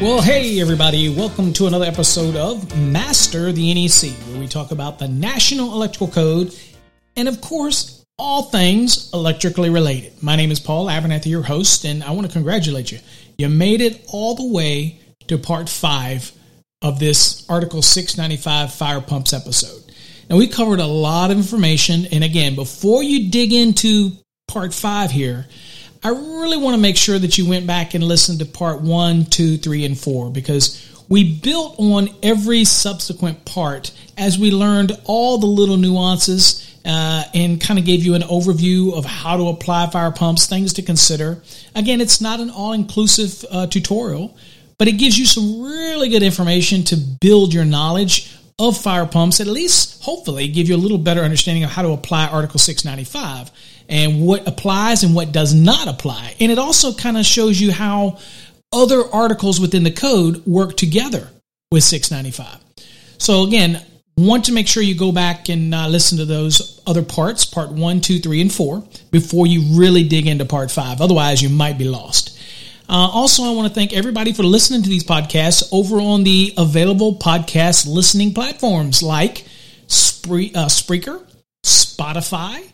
Well, hey everybody, welcome to another episode of Master the NEC, where we talk about the National Electrical Code and, of course, all things electrically related. My name is Paul Abernathy, your host, and I want to congratulate you. You made it all the way to part five of this Article 695 fire pumps episode. Now, we covered a lot of information, and again, before you dig into part five here, I really want to make sure that you went back and listened to part one, two, three, and four because we built on every subsequent part as we learned all the little nuances uh, and kind of gave you an overview of how to apply fire pumps, things to consider. Again, it's not an all inclusive uh, tutorial, but it gives you some really good information to build your knowledge of fire pumps, at least hopefully give you a little better understanding of how to apply Article 695 and what applies and what does not apply. And it also kind of shows you how other articles within the code work together with 695. So again, want to make sure you go back and uh, listen to those other parts, part one, two, three, and four, before you really dig into part five. Otherwise, you might be lost. Uh, also, I want to thank everybody for listening to these podcasts over on the available podcast listening platforms like Spree- uh, Spreaker, Spotify,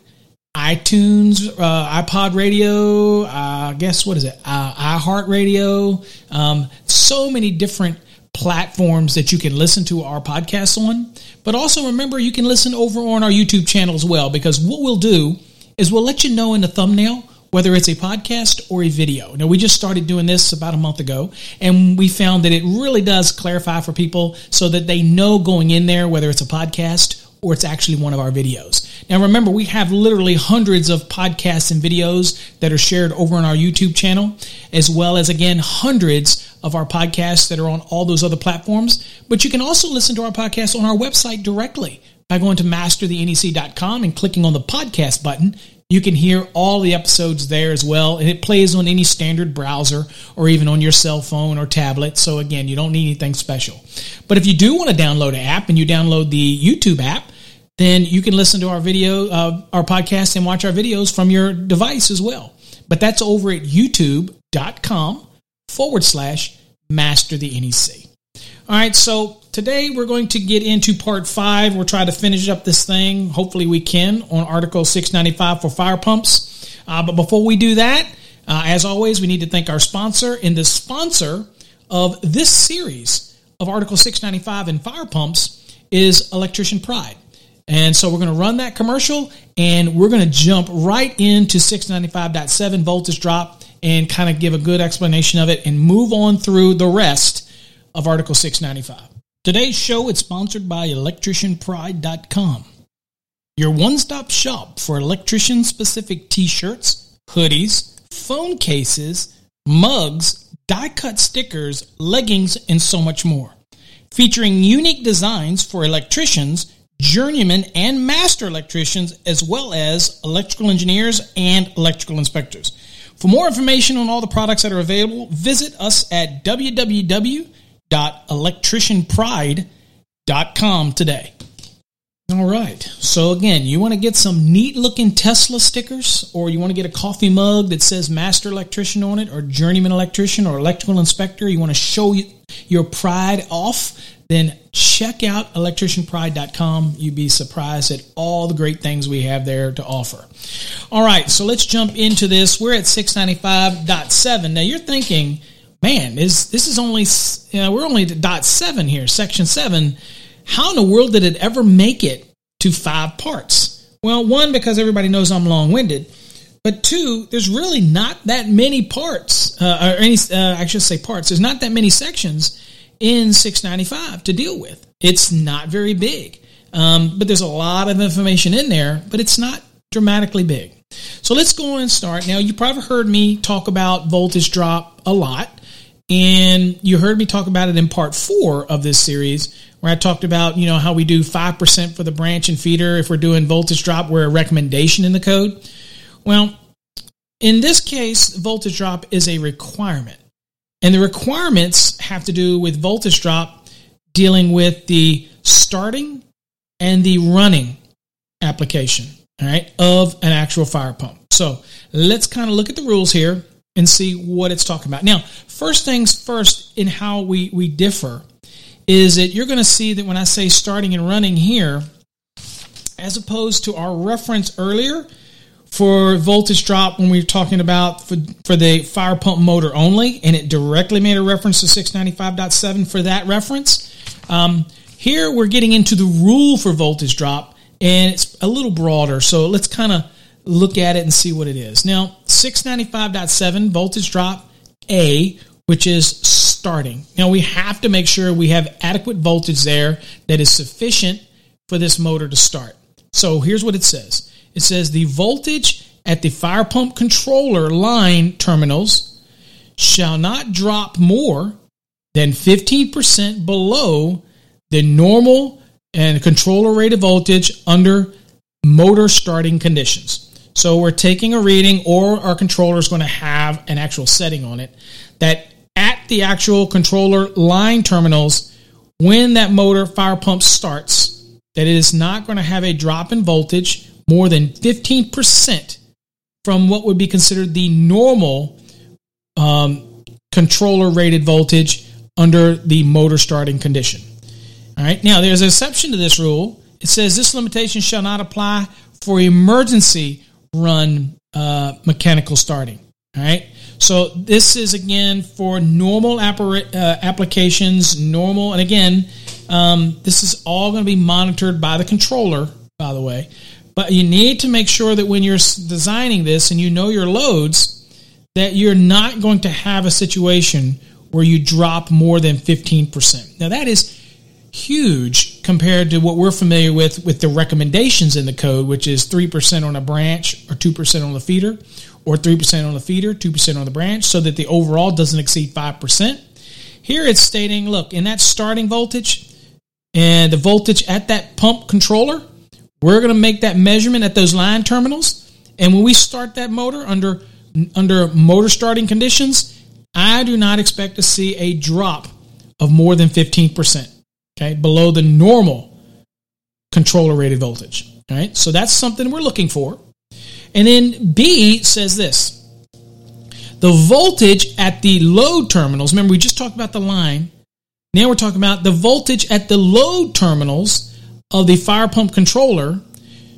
iTunes, uh, iPod Radio, uh, guess what is it? Uh, iHeartRadio. Um, so many different platforms that you can listen to our podcasts on. But also remember, you can listen over on our YouTube channel as well, because what we'll do is we'll let you know in the thumbnail whether it's a podcast or a video. Now, we just started doing this about a month ago, and we found that it really does clarify for people so that they know going in there whether it's a podcast or it's actually one of our videos. Now, remember, we have literally hundreds of podcasts and videos that are shared over on our YouTube channel, as well as, again, hundreds of our podcasts that are on all those other platforms. But you can also listen to our podcast on our website directly by going to masterthenec.com and clicking on the podcast button. You can hear all the episodes there as well, and it plays on any standard browser or even on your cell phone or tablet. So, again, you don't need anything special. But if you do want to download an app and you download the YouTube app, then you can listen to our video, uh, our podcast, and watch our videos from your device as well. But that's over at youtube.com forward slash master the NEC. All right, so today we're going to get into part five. We'll try to finish up this thing. Hopefully, we can on Article 695 for fire pumps. Uh, but before we do that, uh, as always, we need to thank our sponsor. And the sponsor of this series of Article 695 and fire pumps is Electrician Pride. And so we're going to run that commercial and we're going to jump right into 695.7 voltage drop and kind of give a good explanation of it and move on through the rest of Article 695. Today's show is sponsored by electricianpride.com, your one-stop shop for electrician-specific t-shirts, hoodies, phone cases, mugs, die-cut stickers, leggings, and so much more. Featuring unique designs for electricians, journeymen, and master electricians, as well as electrical engineers and electrical inspectors. For more information on all the products that are available, visit us at www electricianpride.com today. All right. So again, you want to get some neat looking Tesla stickers, or you want to get a coffee mug that says Master Electrician on it, or Journeyman Electrician, or Electrical Inspector. You want to show your pride off, then check out electricianpride.com. You'd be surprised at all the great things we have there to offer. All right. So let's jump into this. We're at 695.7. Now you're thinking, man, is this is only, you know, we're only at dot seven here, section seven how in the world did it ever make it to five parts? Well, one, because everybody knows I'm long winded. But two, there's really not that many parts, uh, or any, uh, I should say parts. There's not that many sections in 695 to deal with. It's not very big. Um, but there's a lot of information in there, but it's not dramatically big. So let's go and start. Now, you probably heard me talk about voltage drop a lot, and you heard me talk about it in part four of this series, where I talked about, you know, how we do 5% for the branch and feeder if we're doing voltage drop, we're a recommendation in the code. Well, in this case, voltage drop is a requirement. And the requirements have to do with voltage drop dealing with the starting and the running application, all right, of an actual fire pump. So let's kind of look at the rules here and see what it's talking about. Now, first things first in how we, we differ is that you're going to see that when I say starting and running here, as opposed to our reference earlier for voltage drop when we were talking about for, for the fire pump motor only, and it directly made a reference to 695.7 for that reference. Um, here we're getting into the rule for voltage drop, and it's a little broader. So let's kind of look at it and see what it is. Now, 695.7 voltage drop A, which is starting. Now, we have to make sure we have adequate voltage there that is sufficient for this motor to start. So here's what it says it says the voltage at the fire pump controller line terminals shall not drop more than 15% below the normal and controller rated voltage under motor starting conditions. So we're taking a reading, or our controller is going to have an actual setting on it that at the actual controller line terminals, when that motor fire pump starts, that it is not going to have a drop in voltage more than 15% from what would be considered the normal um, controller rated voltage under the motor starting condition. All right. Now, there's an exception to this rule. It says this limitation shall not apply for emergency run uh, mechanical starting. All right. So this is again for normal uh, applications, normal, and again, um, this is all going to be monitored by the controller, by the way. But you need to make sure that when you're designing this and you know your loads, that you're not going to have a situation where you drop more than 15%. Now that is huge compared to what we're familiar with with the recommendations in the code, which is 3% on a branch or 2% on the feeder, or 3% on the feeder, 2% on the branch, so that the overall doesn't exceed 5%. Here it's stating, look, in that starting voltage and the voltage at that pump controller, we're going to make that measurement at those line terminals. And when we start that motor under under motor starting conditions, I do not expect to see a drop of more than 15% okay, below the normal controller rated voltage. All right, so that's something we're looking for. And then B says this the voltage at the load terminals, remember, we just talked about the line. Now we're talking about the voltage at the load terminals of the fire pump controller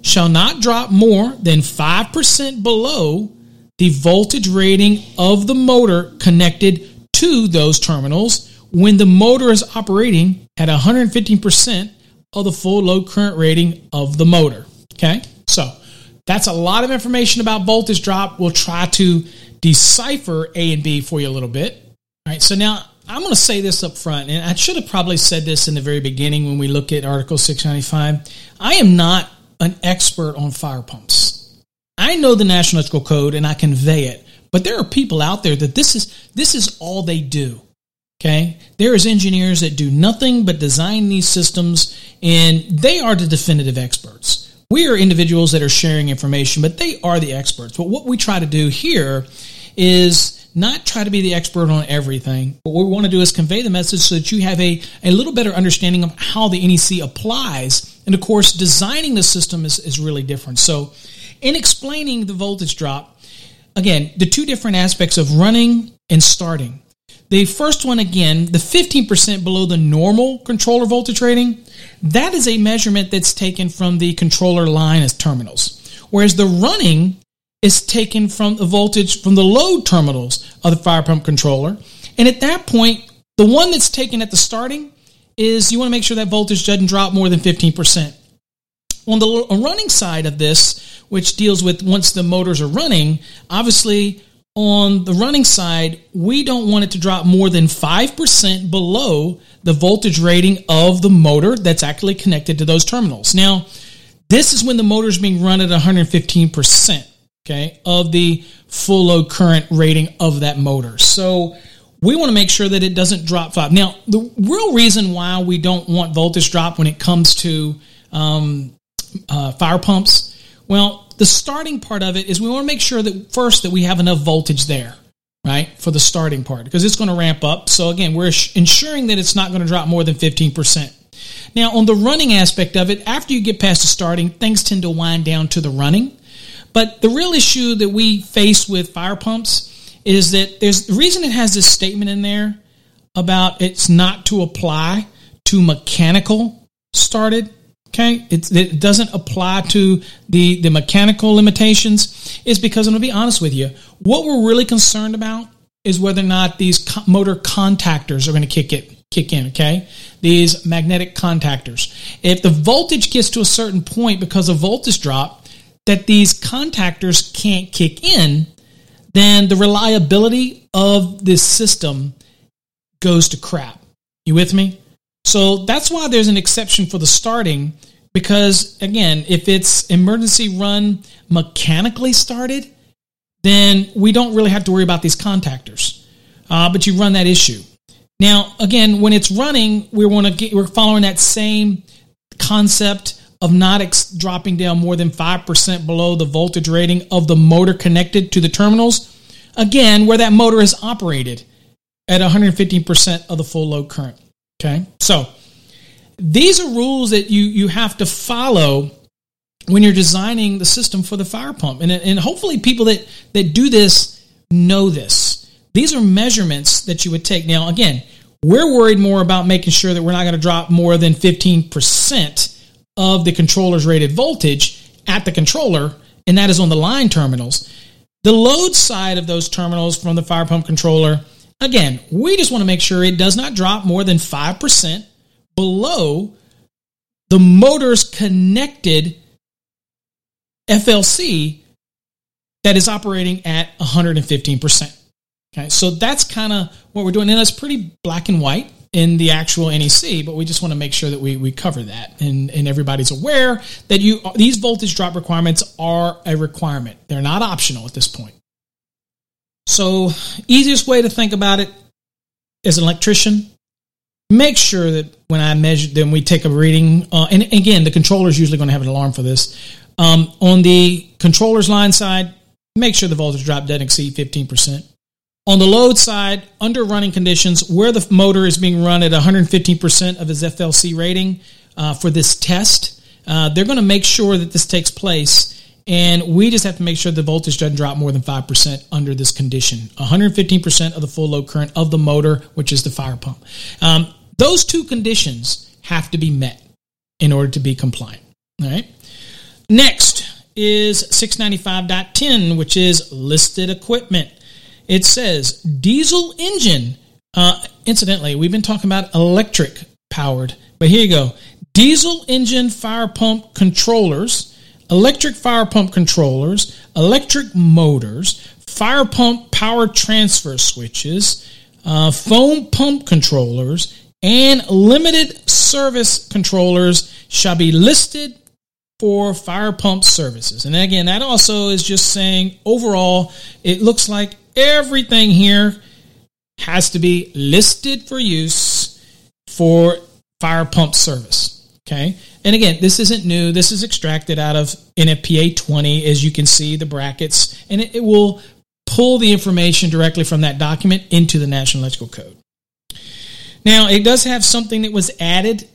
shall not drop more than 5% below the voltage rating of the motor connected to those terminals when the motor is operating at 115% of the full load current rating of the motor. Okay, so that's a lot of information about voltage drop. We'll try to decipher A and B for you a little bit. All right, so now I'm going to say this up front, and I should have probably said this in the very beginning when we look at Article 695. I am not an expert on fire pumps. I know the National Electrical Code and I convey it, but there are people out there that this is this is all they do. Okay. There is engineers that do nothing but design these systems and they are the definitive experts. We are individuals that are sharing information, but they are the experts. But what we try to do here is not try to be the expert on everything, but what we want to do is convey the message so that you have a, a little better understanding of how the NEC applies And of course, designing the system is, is really different. So, in explaining the voltage drop, again, the two different aspects of running and starting. The first one, again, the 15% below the normal controller voltage rating, that is a measurement that's taken from the controller line as terminals. Whereas the running is taken from the voltage from the load terminals of the fire pump controller. And at that point, the one that's taken at the starting is you want to make sure that voltage doesn't drop more than 15%. On the running side of this, which deals with once the motors are running, obviously on the running side, we don't want it to drop more than 5% below the voltage rating of the motor that's actually connected to those terminals. Now, this is when the motor is being run at 115%, okay, of the full load current rating of that motor. So we want to make sure that it doesn't drop five. Now, the real reason why we don't want voltage drop when it comes to um, uh, fire pumps, well, the starting part of it is we want to make sure that first that we have enough voltage there, right, for the starting part because it's going to ramp up. So again, we're ensuring that it's not going to drop more than 15%. Now, on the running aspect of it, after you get past the starting, things tend to wind down to the running. But the real issue that we face with fire pumps is that there's the reason it has this statement in there about it's not to apply to mechanical started. Okay, it, it doesn't apply to the the mechanical limitations. Is because I'm going to be honest with you. What we're really concerned about is whether or not these motor contactors are going to kick it kick in. Okay, these magnetic contactors. If the voltage gets to a certain point because of voltage drop, that these contactors can't kick in, then the reliability of this system goes to crap. You with me? So that's why there's an exception for the starting because again, if it's emergency run mechanically started, then we don't really have to worry about these contactors. Uh, but you run that issue. Now, again, when it's running, we want to we're following that same concept of not ex- dropping down more than 5% below the voltage rating of the motor connected to the terminals. Again, where that motor is operated at 115% of the full load current. Okay. So these are rules that you, you have to follow when you're designing the system for the fire pump. And, and hopefully people that, that do this know this. These are measurements that you would take. Now, again, we're worried more about making sure that we're not going to drop more than 15% of the controller's rated voltage at the controller, and that is on the line terminals. The load side of those terminals from the fire pump controller, again, we just want to make sure it does not drop more than 5% below the motor's connected FLC that is operating at 115%. Okay, so that's kind of what we're doing. And that's pretty black and white in the actual NEC, but we just want to make sure that we, we cover that and, and everybody's aware that you these voltage drop requirements are a requirement. They're not optional at this point. So easiest way to think about it as an electrician, make sure that when I measure, then we take a reading. Uh, and again, the controller is usually going to have an alarm for this. Um, on the controller's line side, make sure the voltage drop doesn't exceed 15%. On the load side, under running conditions, where the motor is being run at 115% of its FLC rating uh, for this test, uh, they're going to make sure that this takes place. And we just have to make sure the voltage doesn't drop more than 5% under this condition. 115% of the full load current of the motor, which is the fire pump. Um, those two conditions have to be met in order to be compliant. All right. Next is 695.10, which is listed equipment it says diesel engine. Uh, incidentally, we've been talking about electric powered, but here you go. Diesel engine fire pump controllers, electric fire pump controllers, electric motors, fire pump power transfer switches, uh, foam pump controllers, and limited service controllers shall be listed for fire pump services. And again, that also is just saying overall, it looks like everything here has to be listed for use for fire pump service. Okay. And again, this isn't new. This is extracted out of NFPA 20, as you can see the brackets, and it, it will pull the information directly from that document into the National Electrical Code. Now, it does have something that was added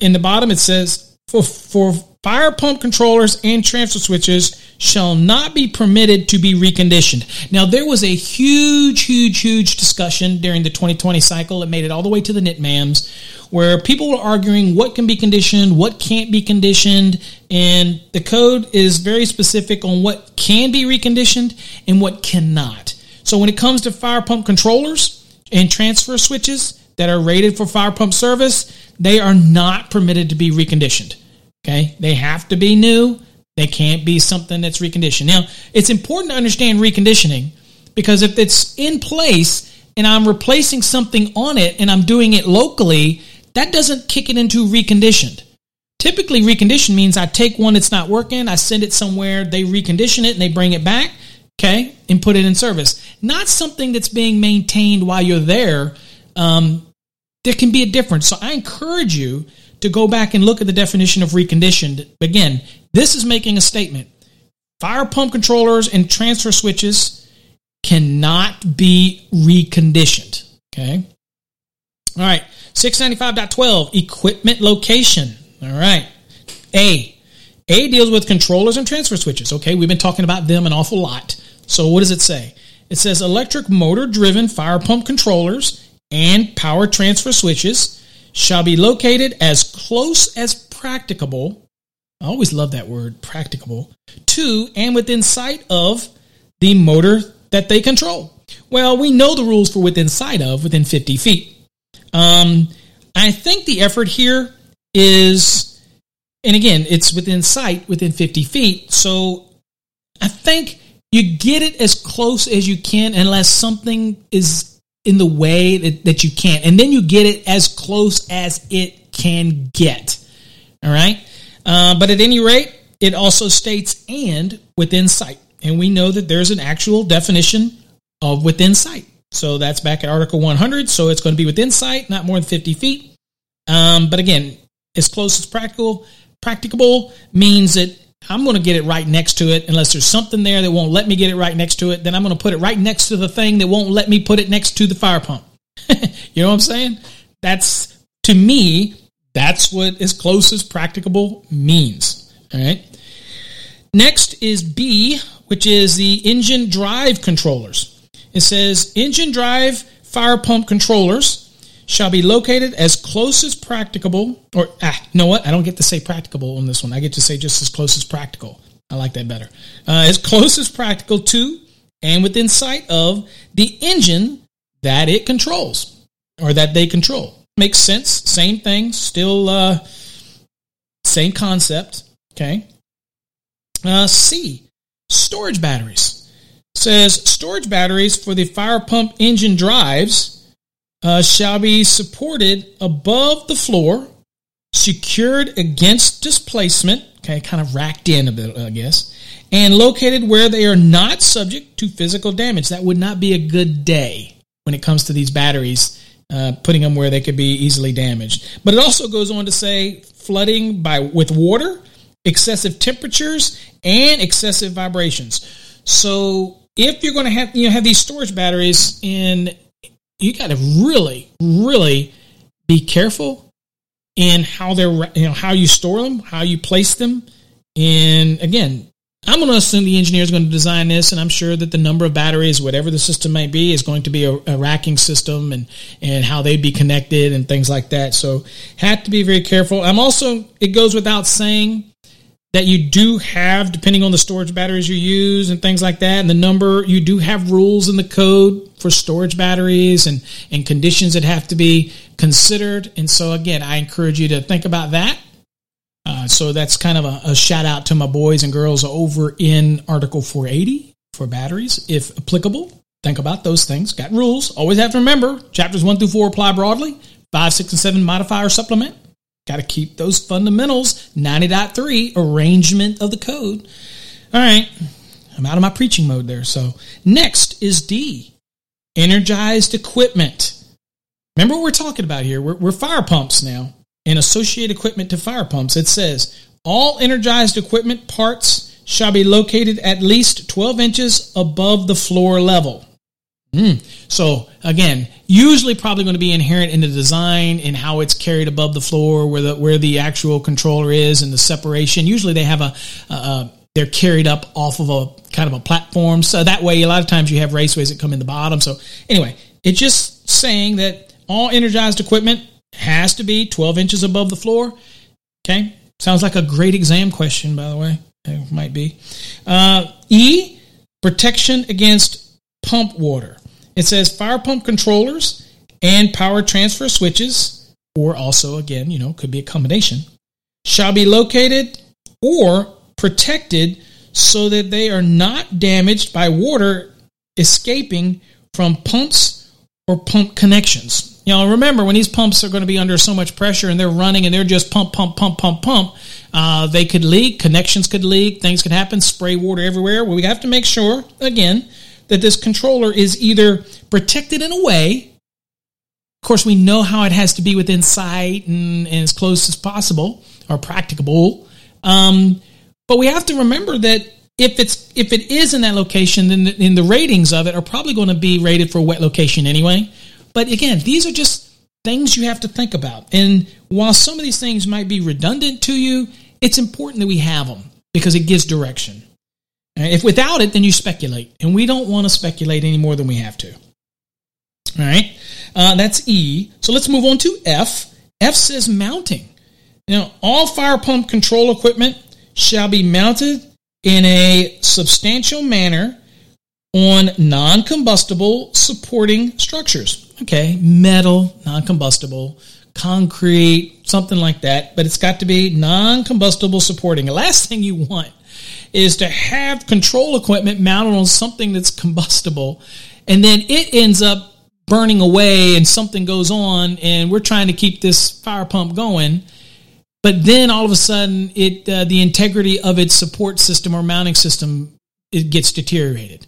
in the bottom. It says for, for fire pump controllers and transfer switches shall not be permitted to be reconditioned. Now, there was a huge, huge, huge discussion during the 2020 cycle. It made it all the way to the NITMAMs where people were arguing what can be conditioned, what can't be conditioned, and the code is very specific on what can be reconditioned and what cannot. So when it comes to fire pump controllers and transfer switches that are rated for fire pump service, they are not permitted to be reconditioned. Okay? They have to be new. They can't be something that's reconditioned. Now, it's important to understand reconditioning because if it's in place and I'm replacing something on it and I'm doing it locally, that doesn't kick it into reconditioned. Typically, recondition means I take one that's not working, I send it somewhere, they recondition it, and they bring it back, okay, and put it in service. Not something that's being maintained while you're there. Um, there can be a difference. So I encourage you to go back and look at the definition of reconditioned. Again, this is making a statement. Fire pump controllers and transfer switches cannot be reconditioned. Okay. All right. 695.12, equipment location. All right. A. A deals with controllers and transfer switches. Okay, we've been talking about them an awful lot. So what does it say? It says electric motor driven fire pump controllers and power transfer switches shall be located as close as practicable. I always love that word, practicable, to and within sight of the motor that they control. Well, we know the rules for within sight of, within 50 feet. Um, I think the effort here is, and again, it's within sight, within 50 feet. So I think you get it as close as you can unless something is in the way that, that you can't. And then you get it as close as it can get. All right. Uh, but at any rate, it also states and within sight. And we know that there's an actual definition of within sight. So that's back at Article 100. So it's going to be within sight, not more than 50 feet. Um, but again, as close as practical, practicable means that I'm going to get it right next to it. Unless there's something there that won't let me get it right next to it, then I'm going to put it right next to the thing that won't let me put it next to the fire pump. you know what I'm saying? That's to me, that's what as close as practicable means. All right. Next is B, which is the engine drive controllers. It says engine drive fire pump controllers shall be located as close as practicable, or ah, you know what? I don't get to say practicable on this one. I get to say just as close as practical. I like that better. Uh, as close as practical to and within sight of the engine that it controls or that they control. Makes sense. Same thing. Still, uh, same concept. Okay. Uh, C. Storage batteries says storage batteries for the fire pump engine drives uh, shall be supported above the floor, secured against displacement, okay, kind of racked in a bit, I guess, and located where they are not subject to physical damage. That would not be a good day when it comes to these batteries, uh, putting them where they could be easily damaged. But it also goes on to say flooding by with water, excessive temperatures, and excessive vibrations. So if you're going to have you know have these storage batteries and you got to really really be careful in how they're you know how you store them how you place them and again i'm going to assume the engineer is going to design this and i'm sure that the number of batteries whatever the system might be is going to be a, a racking system and and how they'd be connected and things like that so have to be very careful i'm also it goes without saying that you do have, depending on the storage batteries you use and things like that, and the number, you do have rules in the code for storage batteries and, and conditions that have to be considered. And so, again, I encourage you to think about that. Uh, so that's kind of a, a shout out to my boys and girls over in Article 480 for batteries, if applicable. Think about those things. Got rules. Always have to remember chapters 1 through 4 apply broadly. 5, 6, and 7 modify or supplement. Got to keep those fundamentals. 90.3 arrangement of the code. All right. I'm out of my preaching mode there. So next is D, energized equipment. Remember what we're talking about here? We're, we're fire pumps now and associate equipment to fire pumps. It says all energized equipment parts shall be located at least 12 inches above the floor level. Hmm. So again, usually probably going to be inherent in the design and how it's carried above the floor, where the where the actual controller is, and the separation. Usually they have a, a, a they're carried up off of a kind of a platform, so that way a lot of times you have raceways that come in the bottom. So anyway, it's just saying that all energized equipment has to be 12 inches above the floor. Okay, sounds like a great exam question, by the way. It might be. Uh, e protection against pump water. It says fire pump controllers and power transfer switches, or also, again, you know, could be a combination, shall be located or protected so that they are not damaged by water escaping from pumps or pump connections. You know, remember when these pumps are going to be under so much pressure and they're running and they're just pump, pump, pump, pump, pump, uh, they could leak, connections could leak, things could happen, spray water everywhere. Well, we have to make sure, again, that this controller is either protected in a way. Of course, we know how it has to be within sight and, and as close as possible or practicable. Um, but we have to remember that if it's if it is in that location, then the, then the ratings of it are probably going to be rated for wet location anyway. But again, these are just things you have to think about. And while some of these things might be redundant to you, it's important that we have them because it gives direction. If without it, then you speculate, and we don't want to speculate any more than we have to. All right, uh, that's E. So let's move on to F. F says mounting. Now, all fire pump control equipment shall be mounted in a substantial manner on non combustible supporting structures. Okay, metal, non combustible, concrete, something like that, but it's got to be non combustible supporting. The last thing you want is to have control equipment mounted on something that's combustible and then it ends up burning away and something goes on and we're trying to keep this fire pump going but then all of a sudden it uh, the integrity of its support system or mounting system it gets deteriorated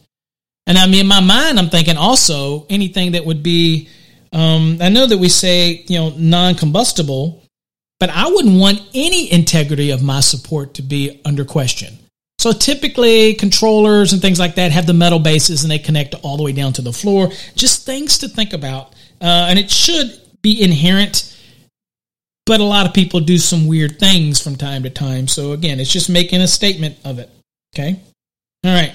and i mean in my mind i'm thinking also anything that would be um, i know that we say you know non-combustible but i wouldn't want any integrity of my support to be under question so typically controllers and things like that have the metal bases and they connect all the way down to the floor just things to think about uh, and it should be inherent but a lot of people do some weird things from time to time. So again, it's just making a statement of it. Okay. All right.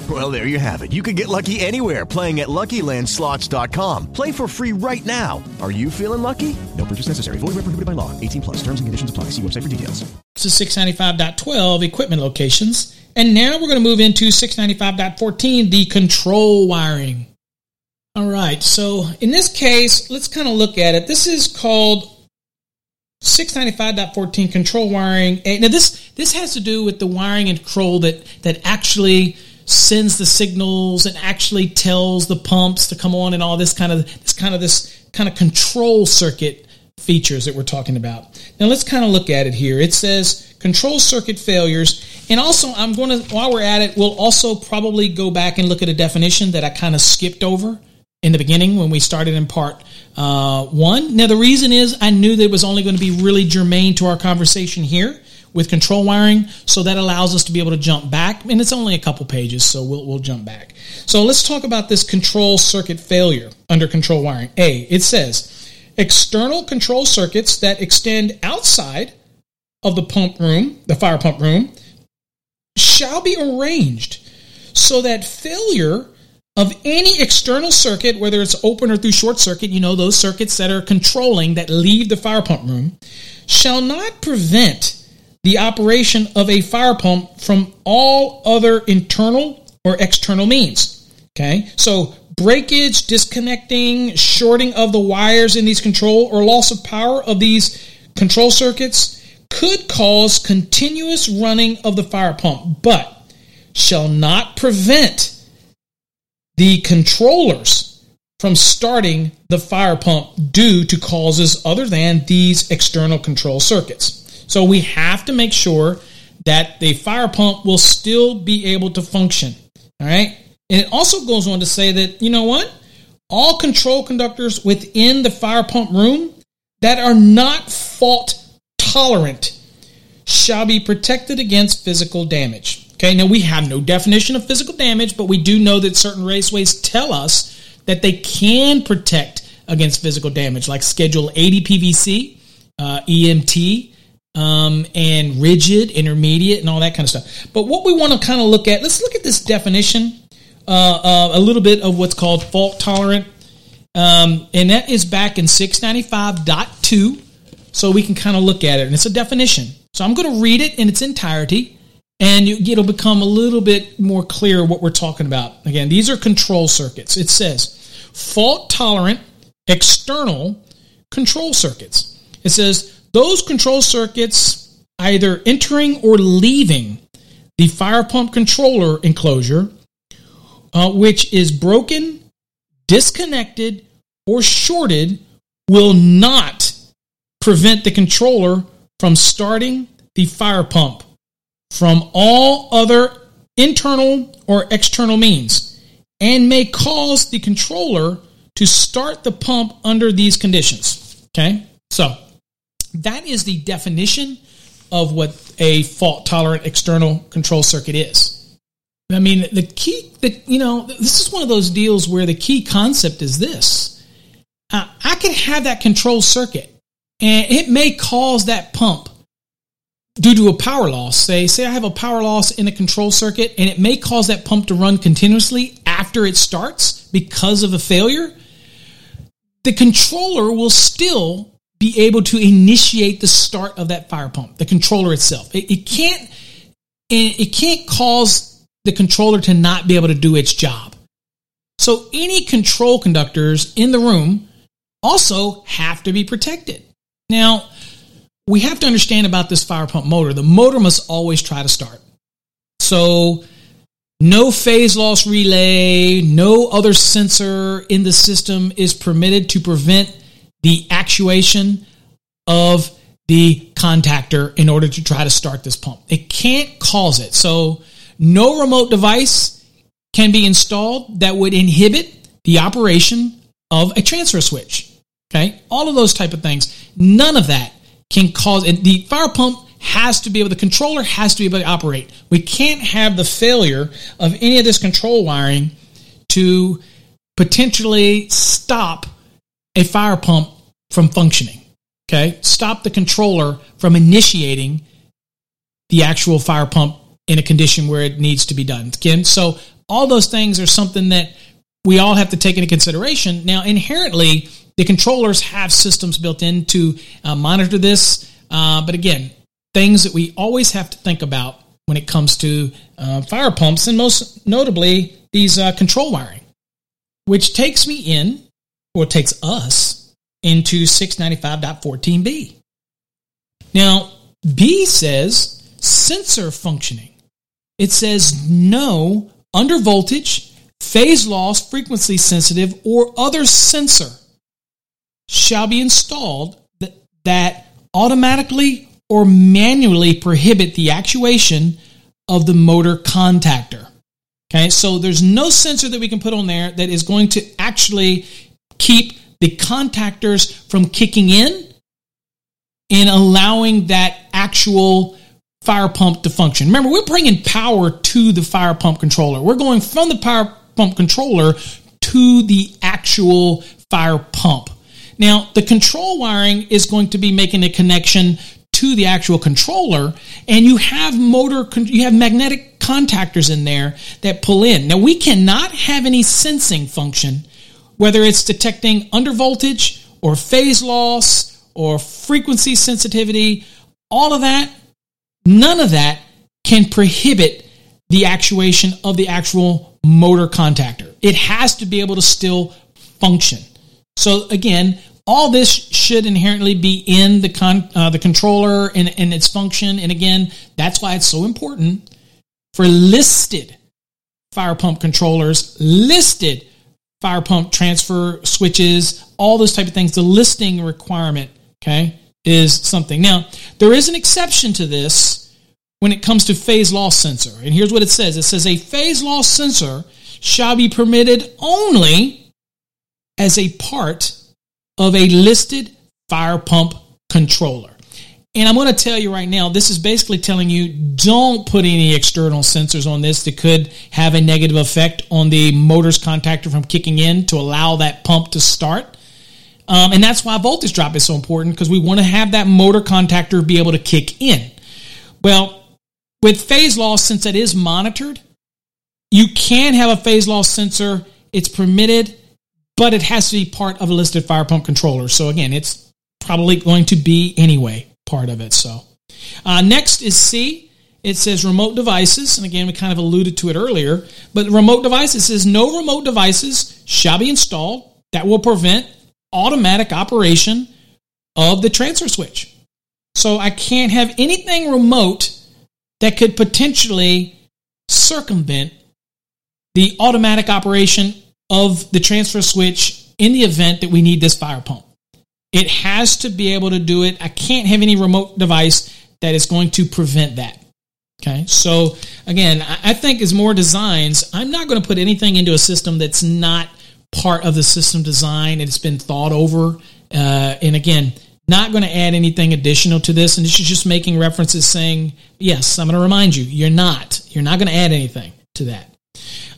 Well, there you have it. You can get lucky anywhere playing at LuckyLandSlots.com. Play for free right now. Are you feeling lucky? No purchase necessary. Void where prohibited by law. 18 plus. Terms and conditions apply. See website for details. This to 695.12 equipment locations. And now we're going to move into 695.14, the control wiring. All right, so in this case, let's kind of look at it. This is called 695.14 control wiring. Now this this has to do with the wiring and control that that actually sends the signals and actually tells the pumps to come on and all this kind of this kind of this kind of control circuit features that we're talking about. Now let's kind of look at it here. It says control circuit failures. And also I'm going to while we're at it, we'll also probably go back and look at a definition that I kind of skipped over in the beginning when we started in part uh, one. Now the reason is I knew that it was only going to be really germane to our conversation here with control wiring, so that allows us to be able to jump back, and it's only a couple pages, so we'll we'll jump back. So let's talk about this control circuit failure under control wiring. A, it says external control circuits that extend outside of the pump room, the fire pump room, shall be arranged so that failure of any external circuit, whether it's open or through short circuit, you know, those circuits that are controlling that leave the fire pump room, shall not prevent the operation of a fire pump from all other internal or external means. Okay, so breakage, disconnecting, shorting of the wires in these control, or loss of power of these control circuits could cause continuous running of the fire pump, but shall not prevent the controllers from starting the fire pump due to causes other than these external control circuits. So we have to make sure that the fire pump will still be able to function. All right. And it also goes on to say that, you know what? All control conductors within the fire pump room that are not fault tolerant shall be protected against physical damage. Okay, now we have no definition of physical damage, but we do know that certain raceways tell us that they can protect against physical damage, like Schedule 80 PVC, uh, EMT, um, and rigid, intermediate, and all that kind of stuff. But what we want to kind of look at, let's look at this definition, uh, uh, a little bit of what's called fault tolerant. Um, and that is back in 695.2. So we can kind of look at it. And it's a definition. So I'm going to read it in its entirety and it'll become a little bit more clear what we're talking about. Again, these are control circuits. It says fault tolerant external control circuits. It says those control circuits either entering or leaving the fire pump controller enclosure, uh, which is broken, disconnected, or shorted, will not prevent the controller from starting the fire pump from all other internal or external means and may cause the controller to start the pump under these conditions. Okay? So, that is the definition of what a fault tolerant external control circuit is. I mean, the key, the, you know, this is one of those deals where the key concept is this. Uh, I can have that control circuit and it may cause that pump due to a power loss. Say, say I have a power loss in a control circuit and it may cause that pump to run continuously after it starts because of a failure. The controller will still be able to initiate the start of that fire pump, the controller itself. It, it can't, it can't cause the controller to not be able to do its job. So any control conductors in the room also have to be protected. Now, we have to understand about this fire pump motor. The motor must always try to start. So, no phase loss relay, no other sensor in the system is permitted to prevent the actuation of the contactor in order to try to start this pump. It can't cause it. So, no remote device can be installed that would inhibit the operation of a transfer switch. Okay? All of those type of things. None of that can cause and the fire pump has to be able the controller has to be able to operate. We can't have the failure of any of this control wiring to potentially stop a fire pump from functioning. Okay? Stop the controller from initiating the actual fire pump in a condition where it needs to be done. Again, so all those things are something that we all have to take into consideration. Now, inherently, the controllers have systems built in to uh, monitor this. Uh, but again, things that we always have to think about when it comes to uh, fire pumps, and most notably these uh, control wiring, which takes me in, or takes us into 695.14b. Now, B says sensor functioning. It says no under voltage, phase loss, frequency sensitive, or other sensor shall be installed that, that automatically or manually prohibit the actuation of the motor contactor. Okay, so there's no sensor that we can put on there that is going to actually keep the contactors from kicking in and allowing that actual fire pump to function. Remember, we're bringing power to the fire pump controller. We're going from the power pump controller to the actual fire pump. Now, the control wiring is going to be making a connection to the actual controller, and you have motor, you have magnetic contactors in there that pull in. Now, we cannot have any sensing function, whether it's detecting under voltage or phase loss or frequency sensitivity, all of that, none of that can prohibit the actuation of the actual motor contactor. It has to be able to still function. So again, all this should inherently be in the con, uh, the controller and, and its function. And again, that's why it's so important for listed fire pump controllers, listed fire pump transfer switches, all those type of things. The listing requirement, okay, is something. Now, there is an exception to this when it comes to phase loss sensor. And here's what it says it says a phase loss sensor shall be permitted only as a part of a listed fire pump controller. And I'm going to tell you right now, this is basically telling you don't put any external sensors on this that could have a negative effect on the motor's contactor from kicking in to allow that pump to start. Um, and that's why voltage drop is so important because we want to have that motor contactor be able to kick in. Well, with phase loss, since it is monitored, you can have a phase loss sensor. It's permitted, but it has to be part of a listed fire pump controller. So again, it's probably going to be anyway part of it. So uh, next is C. It says remote devices, and again we kind of alluded to it earlier. But remote devices says no remote devices shall be installed that will prevent automatic operation of the transfer switch. So I can't have anything remote that could potentially circumvent the automatic operation of the transfer switch in the event that we need this fire pump. It has to be able to do it. I can't have any remote device that is going to prevent that. Okay. So again, I think as more designs, I'm not going to put anything into a system that's not part of the system design. It's been thought over. Uh, and again, not going to add anything additional to this. And this is just making references saying, yes, I'm going to remind you, you're not. You're not going to add anything to that.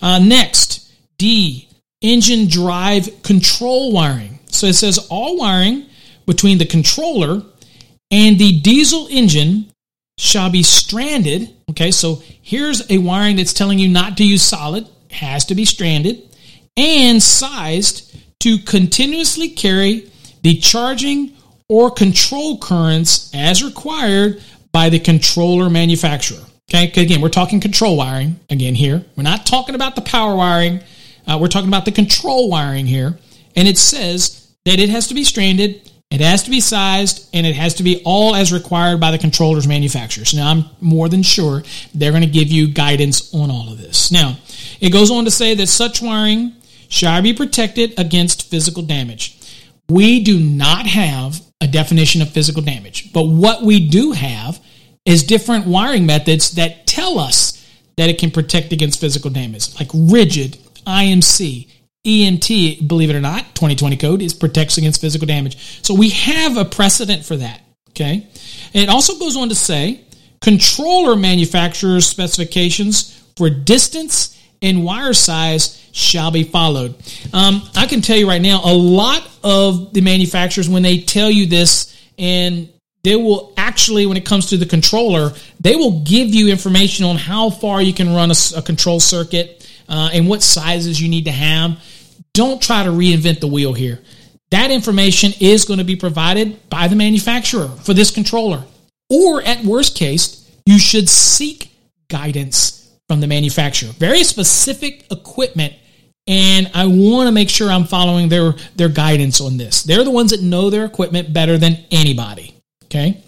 Uh, next, D, engine drive control wiring. So it says all wiring between the controller and the diesel engine shall be stranded. Okay, so here's a wiring that's telling you not to use solid, has to be stranded, and sized to continuously carry the charging or control currents as required by the controller manufacturer. Okay, again, we're talking control wiring again here. We're not talking about the power wiring. Uh, we're talking about the control wiring here. And it says that it has to be stranded, it has to be sized, and it has to be all as required by the controller's manufacturers. Now, I'm more than sure they're going to give you guidance on all of this. Now, it goes on to say that such wiring shall be protected against physical damage. We do not have a definition of physical damage, but what we do have is different wiring methods that tell us that it can protect against physical damage, like rigid, IMC, EMT, believe it or not, 2020 code is protects against physical damage. So we have a precedent for that. Okay. It also goes on to say controller manufacturers specifications for distance and wire size shall be followed. Um, I can tell you right now, a lot of the manufacturers, when they tell you this, and they will actually, when it comes to the controller, they will give you information on how far you can run a, a control circuit uh, and what sizes you need to have. Don't try to reinvent the wheel here. That information is going to be provided by the manufacturer for this controller. Or at worst case, you should seek guidance from the manufacturer. Very specific equipment and I want to make sure I'm following their their guidance on this. They're the ones that know their equipment better than anybody. Okay.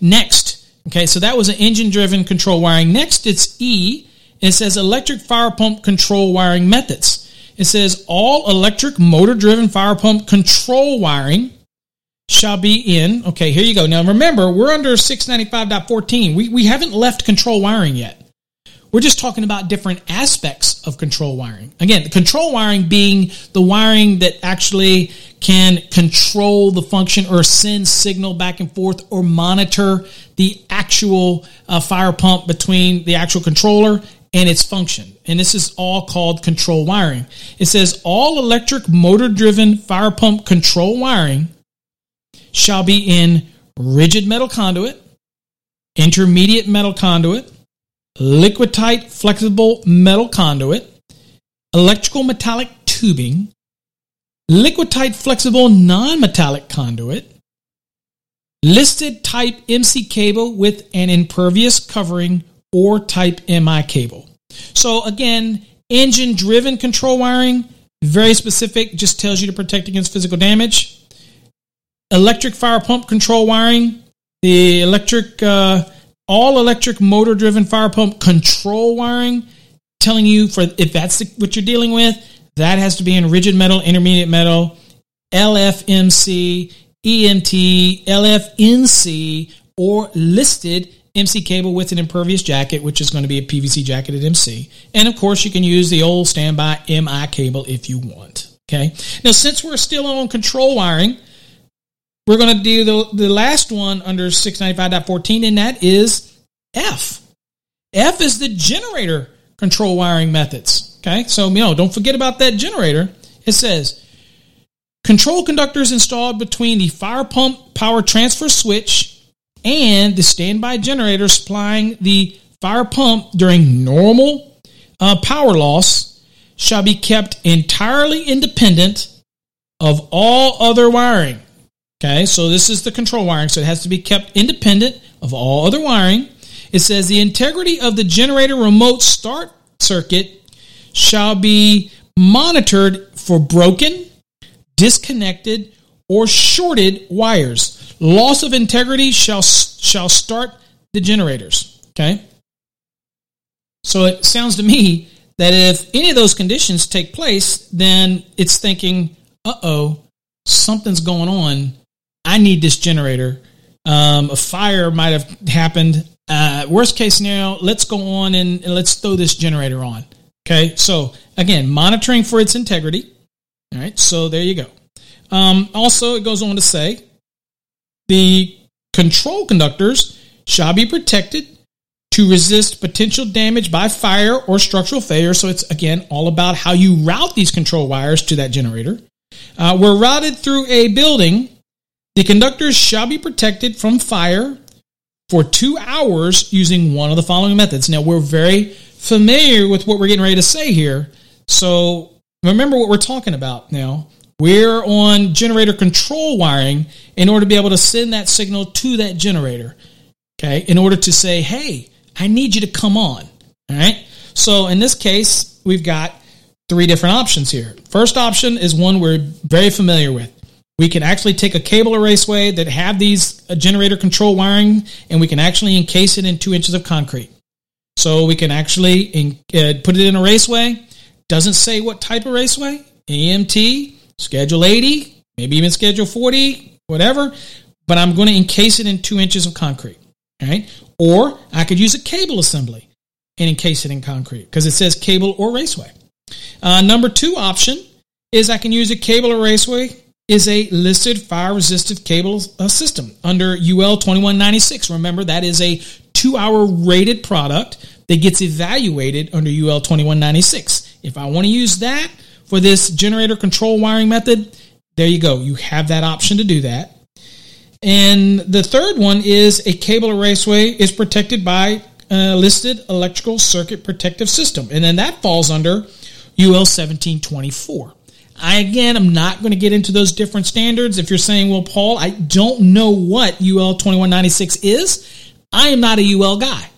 Next, okay, so that was an engine driven control wiring. Next, it's E it says electric fire pump control wiring methods. It says all electric motor driven fire pump control wiring shall be in. Okay, here you go. Now remember, we're under 695.14. We, we haven't left control wiring yet. We're just talking about different aspects of control wiring. Again, the control wiring being the wiring that actually can control the function or send signal back and forth or monitor the actual uh, fire pump between the actual controller and its function. And this is all called control wiring. It says all electric motor driven fire pump control wiring shall be in rigid metal conduit, intermediate metal conduit, liquid-tight flexible metal conduit, electrical metallic tubing, liquid-tight flexible non-metallic conduit, listed type MC cable with an impervious covering or type MI cable. So again, engine driven control wiring, very specific, just tells you to protect against physical damage. Electric fire pump control wiring, the electric uh, all electric motor driven fire pump control wiring, telling you for if that's what you're dealing with, that has to be in rigid metal, intermediate metal, LFMC, EMT, LFNC, or listed MC cable with an impervious jacket, which is going to be a PVC jacketed MC. And of course, you can use the old standby MI cable if you want. Okay. Now, since we're still on control wiring, we're going to do the, the last one under 695.14, and that is F. F is the generator control wiring methods. Okay. So, you know, don't forget about that generator. It says control conductors installed between the fire pump power transfer switch and the standby generator supplying the fire pump during normal uh, power loss shall be kept entirely independent of all other wiring. Okay, so this is the control wiring, so it has to be kept independent of all other wiring. It says the integrity of the generator remote start circuit shall be monitored for broken, disconnected, or shorted wires Loss of integrity shall shall start the generators. Okay. So it sounds to me that if any of those conditions take place, then it's thinking, uh oh, something's going on. I need this generator. Um, a fire might have happened. Uh, worst case scenario, let's go on and, and let's throw this generator on. Okay. So again, monitoring for its integrity. All right. So there you go. Um, also, it goes on to say the control conductors shall be protected to resist potential damage by fire or structural failure. So it's again all about how you route these control wires to that generator. Uh, we're routed through a building. The conductors shall be protected from fire for two hours using one of the following methods. Now we're very familiar with what we're getting ready to say here. So remember what we're talking about now. We're on generator control wiring in order to be able to send that signal to that generator. Okay. In order to say, hey, I need you to come on. All right. So in this case, we've got three different options here. First option is one we're very familiar with. We can actually take a cable arraceway that have these uh, generator control wiring and we can actually encase it in two inches of concrete. So we can actually in, uh, put it in a raceway. Doesn't say what type of raceway. EMT, Schedule 80, maybe even Schedule 40, whatever, but I'm going to encase it in two inches of concrete. Right? Or I could use a cable assembly and encase it in concrete because it says cable or raceway. Uh, number two option is I can use a cable or raceway is a listed fire resistive cable uh, system under UL 2196. Remember, that is a two hour rated product that gets evaluated under UL 2196. If I want to use that, for this generator control wiring method, there you go. You have that option to do that. And the third one is a cable raceway is protected by a listed electrical circuit protective system. And then that falls under UL 1724. I again, I'm not going to get into those different standards. If you're saying, well, Paul, I don't know what UL 2196 is, I am not a UL guy.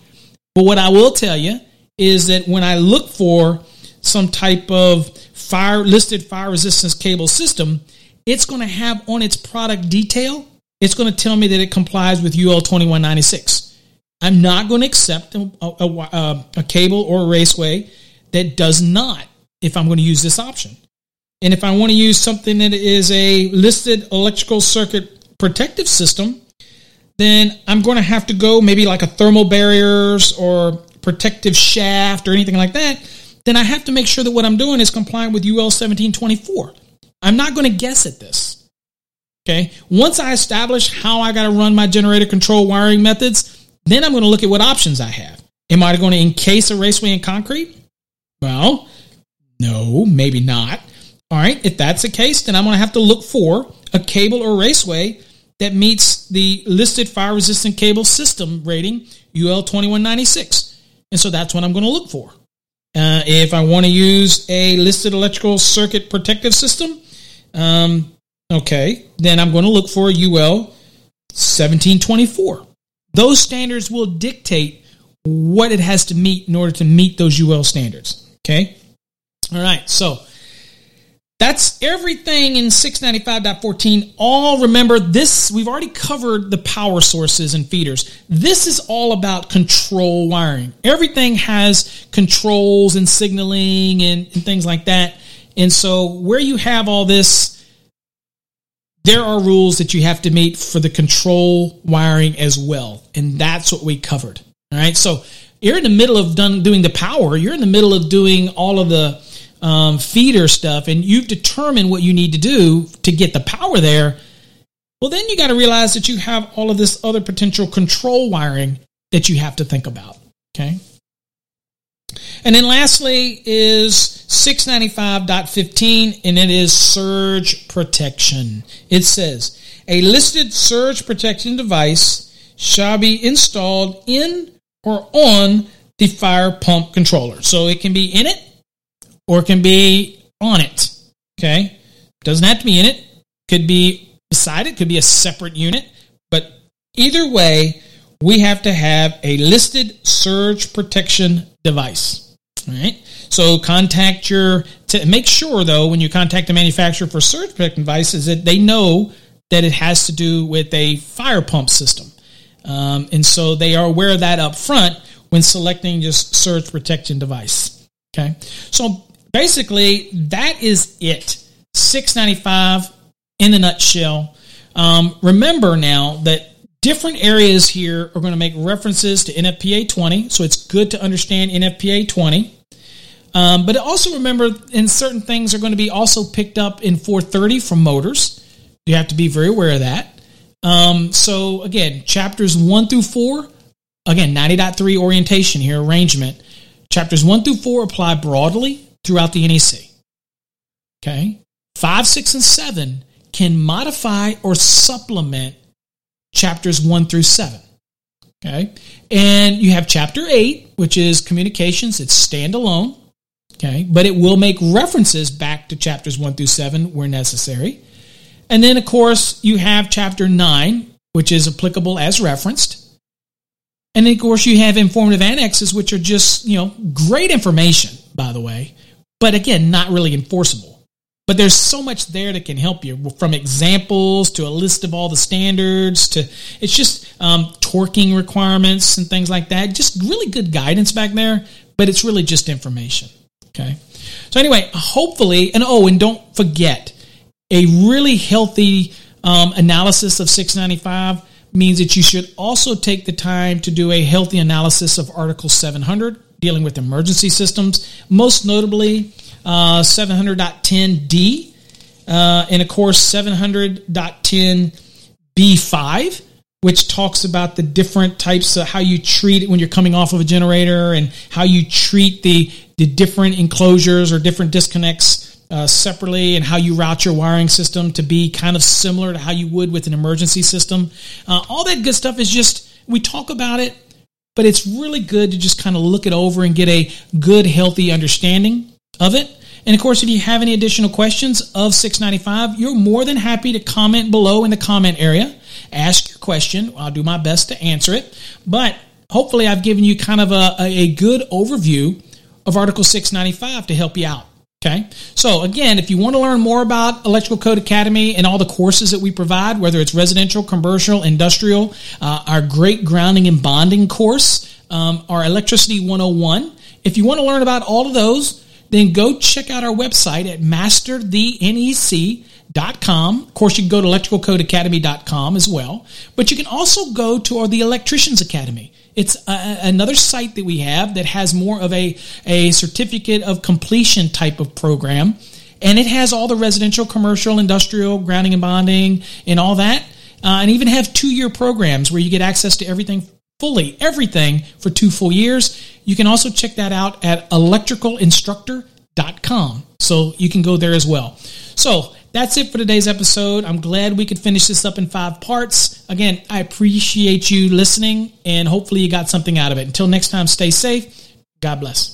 But what I will tell you is that when I look for some type of fire listed fire resistance cable system, it's going to have on its product detail, it's going to tell me that it complies with UL 2196. I'm not going to accept a, a, a, cable or a raceway that does not if I'm going to use this option. And if I want to use something that is a listed electrical circuit protective system, then I'm going to have to go maybe like a thermal barriers or protective shaft or anything like that then I have to make sure that what I'm doing is compliant with UL 1724. I'm not going to guess at this. Okay. Once I establish how I got to run my generator control wiring methods, then I'm going to look at what options I have. Am I going to encase a raceway in concrete? Well, no, maybe not. All right. If that's the case, then I'm going to have to look for a cable or raceway that meets the listed fire resistant cable system rating UL 2196. And so that's what I'm going to look for. Uh, if I want to use a listed electrical circuit protective system, um, okay, then I'm going to look for UL 1724. Those standards will dictate what it has to meet in order to meet those UL standards. Okay. All right. So that's everything in 695.14. All remember this, we've already covered the power sources and feeders. This is all about control wiring. Everything has controls and signaling and, and things like that. And so where you have all this, there are rules that you have to meet for the control wiring as well. And that's what we covered. All right. So you're in the middle of done, doing the power. You're in the middle of doing all of the um, feeder stuff and you've determined what you need to do to get the power there. Well, then you got to realize that you have all of this other potential control wiring that you have to think about. Okay. And then lastly is 695.15, and it is surge protection. It says, a listed surge protection device shall be installed in or on the fire pump controller. So it can be in it or it can be on it. Okay. Doesn't have to be in it. Could be beside it, could be a separate unit. But either way, we have to have a listed surge protection device. All right. So contact your to make sure though when you contact the manufacturer for surge protection devices that they know that it has to do with a fire pump system, um, and so they are aware of that up front when selecting just surge protection device. Okay. So basically that is it. Six ninety five in a nutshell. Um, remember now that different areas here are going to make references to NFPA 20, so it's good to understand NFPA 20. Um, but also remember, in certain things are going to be also picked up in 430 from motors. You have to be very aware of that. Um, so again, chapters one through four, again, 90.3 orientation here, arrangement. Chapters one through four apply broadly throughout the NEC. Okay. Five, six, and seven can modify or supplement chapters 1 through 7. Okay. And you have chapter 8, which is communications. It's standalone. Okay. But it will make references back to chapters 1 through 7 where necessary. And then, of course, you have chapter 9, which is applicable as referenced. And then, of course, you have informative annexes, which are just, you know, great information, by the way, but again, not really enforceable. But there's so much there that can help you from examples to a list of all the standards to it's just um, torquing requirements and things like that. Just really good guidance back there, but it's really just information. Okay. So, anyway, hopefully, and oh, and don't forget a really healthy um, analysis of 695 means that you should also take the time to do a healthy analysis of Article 700 dealing with emergency systems, most notably uh, 700.10d, uh, and of course 700.10b5, which talks about the different types of how you treat it when you're coming off of a generator and how you treat the, the different enclosures or different disconnects uh, separately and how you route your wiring system to be kind of similar to how you would with an emergency system. Uh, all that good stuff is just, we talk about it, but it's really good to just kind of look it over and get a good, healthy understanding of it. And of course, if you have any additional questions of 695, you're more than happy to comment below in the comment area. Ask your question. I'll do my best to answer it. But hopefully, I've given you kind of a, a good overview of Article 695 to help you out. Okay. So again, if you want to learn more about Electrical Code Academy and all the courses that we provide, whether it's residential, commercial, industrial, uh, our great grounding and bonding course, um, our electricity 101. If you want to learn about all of those, then go check out our website at masterthenec.com. Of course, you can go to electricalcodeacademy.com as well, but you can also go to the Electricians Academy. It's a, another site that we have that has more of a, a certificate of completion type of program. And it has all the residential, commercial, industrial, grounding and bonding, and all that. Uh, and even have two year programs where you get access to everything fully everything for two full years. You can also check that out at electricalinstructor.com. So you can go there as well. So that's it for today's episode. I'm glad we could finish this up in five parts. Again, I appreciate you listening and hopefully you got something out of it. Until next time, stay safe. God bless.